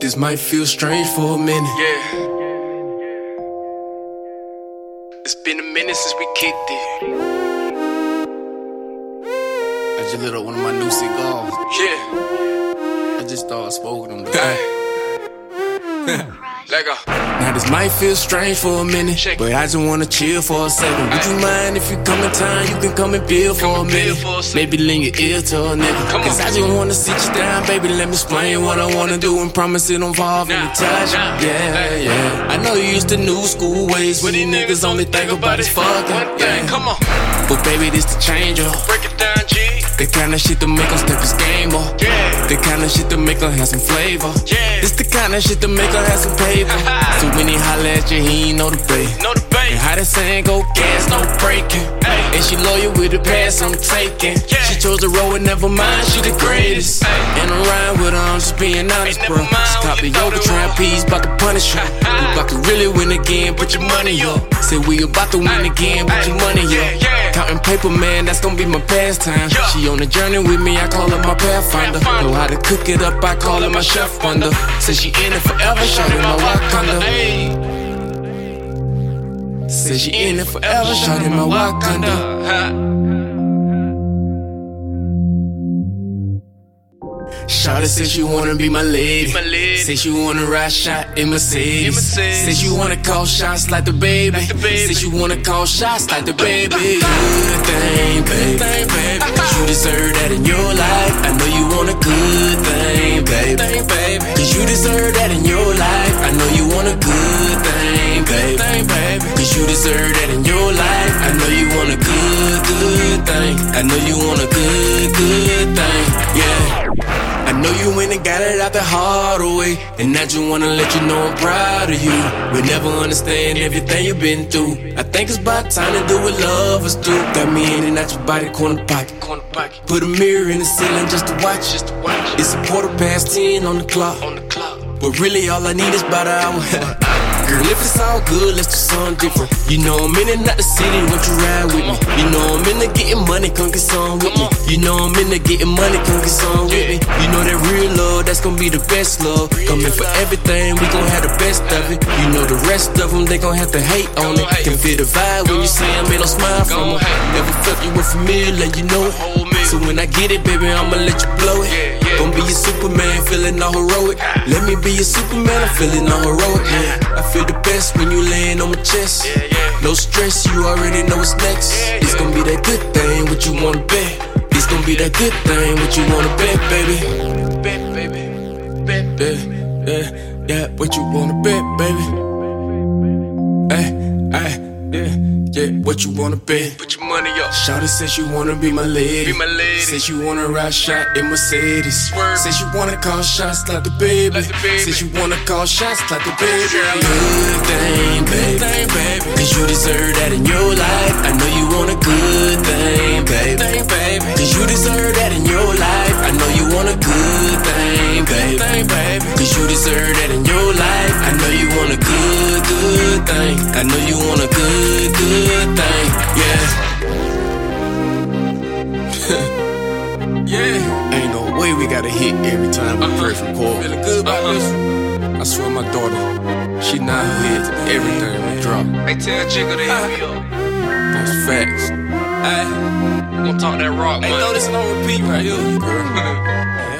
This might feel strange for a minute. Yeah. It's been a minute since we kicked it. I just lit up one of my new cigars. Yeah. I just started smoking them. Hey. Let go. Now this might feel strange for a minute, Shake but I just wanna chill for a second. Would you mind if you come in time? You can come and build for Come a minute. for a. Maybe lend your ear to a nigga. Come Cause on. I just wanna sit you down, baby. Let me explain what I wanna do and promise it don't involve any touch. nah, Yeah, yeah. I know you used to new school ways when these niggas only think about is fucking. Thing, Yeah. come on. But baby, this the change up. Break it down, G. The kind of shit to make step his game up. Yeah. The kind of shit to make her have some flavor. Yeah. This the kind of shit to make her have some paper. so when he holla at you, he ain't know the pay. No debate. And how that saying go, gas no breaking. Hey. And she loyal with the pass I'm taking. Yeah. She chose the road and never mind, she the greatest. Hey. And I'm riding with her, I'm just being honest, bro. never mind She cop the yoga trying was. peas, about to punish you. we about to really win again, put your money up. Say we about to win again, put your money up. Paper, man, that's gonna be my pastime. Yeah. She on the journey with me, I call her my pathfinder. Know how to cook it up, I call her my chef wonder. Said she in it forever, shawty my Wakanda. Hey. Said she in it forever, shawty my Wakanda. Shawty said she wanna be my lady. My lady. Said she wanna ride shot in Mercedes. In Mercedes. Said she wanna call shots like the baby. Like the baby. Said she wanna call shots like the baby. Good thing, baby. baby. You deserve that in your life. I know you want a good thing, baby. Cause you deserve that in your life. I know you want a good thing, baby. Cause you deserve that in your life. I know you want a good, good thing. I know you want a good, good thing. Yeah. I know you went and got it out the hard way. And I just wanna let you know I'm proud of you. We'll never understand everything you've been through. I think it's about time to do what lovers do. Got me in and out your body, corner pocket. Corner pocket. Put a mirror in the ceiling just to watch. Just to watch. It's a quarter past ten on the clock. on the clock. But really, all I need is about an hour. Girl, if it's all good, let's do something different. You know I'm in and out the city, won't you ride with me? You know I'm into getting money, come get some with me. You know I'm into getting money, come get some with me. You know that real love, that's gonna be the best love. Coming for everything, we gon' have the best of it. You know the rest of them, they gon' have to hate on it. Can feel the vibe when you say I'm in, don't smile from them. Never felt you were familiar, you know it. So when I get it, baby, I'ma let you blow it. Gonna be your Superman, feeling all heroic. Let me be your Superman, I'm feeling all heroic. Yeah. I feel the best when you laying on my chest. No stress, you already know what's next. It's gonna be that good thing, what you wanna bet. It's gonna be that good thing, what you wanna bet, baby. Bet, baby. Bet, Yeah, yeah, yeah, what you wanna bet, baby. Hey, hey, yeah, yeah, what you wanna be? Put your money up. Shawty says you wanna be my lady. Be my lady. Says you wanna ride shot in Mercedes. Swerve. Says you wanna call shots like the baby. Like the baby. Says she wanna call shots like the baby. Girl. Good thing, baby. Thing, baby. Cause you deserve that in your life. I know you want a good thing, baby. Thing, baby. Cause you deserve that every time we press record. Feeling good about Uh-uh. this? I swear my daughter, she not hit everything we drop. Hey, tell Jigga to hit me up. That's facts. Hey, we gonna talk that rock Hey, money. throw this on repeat right here, girl.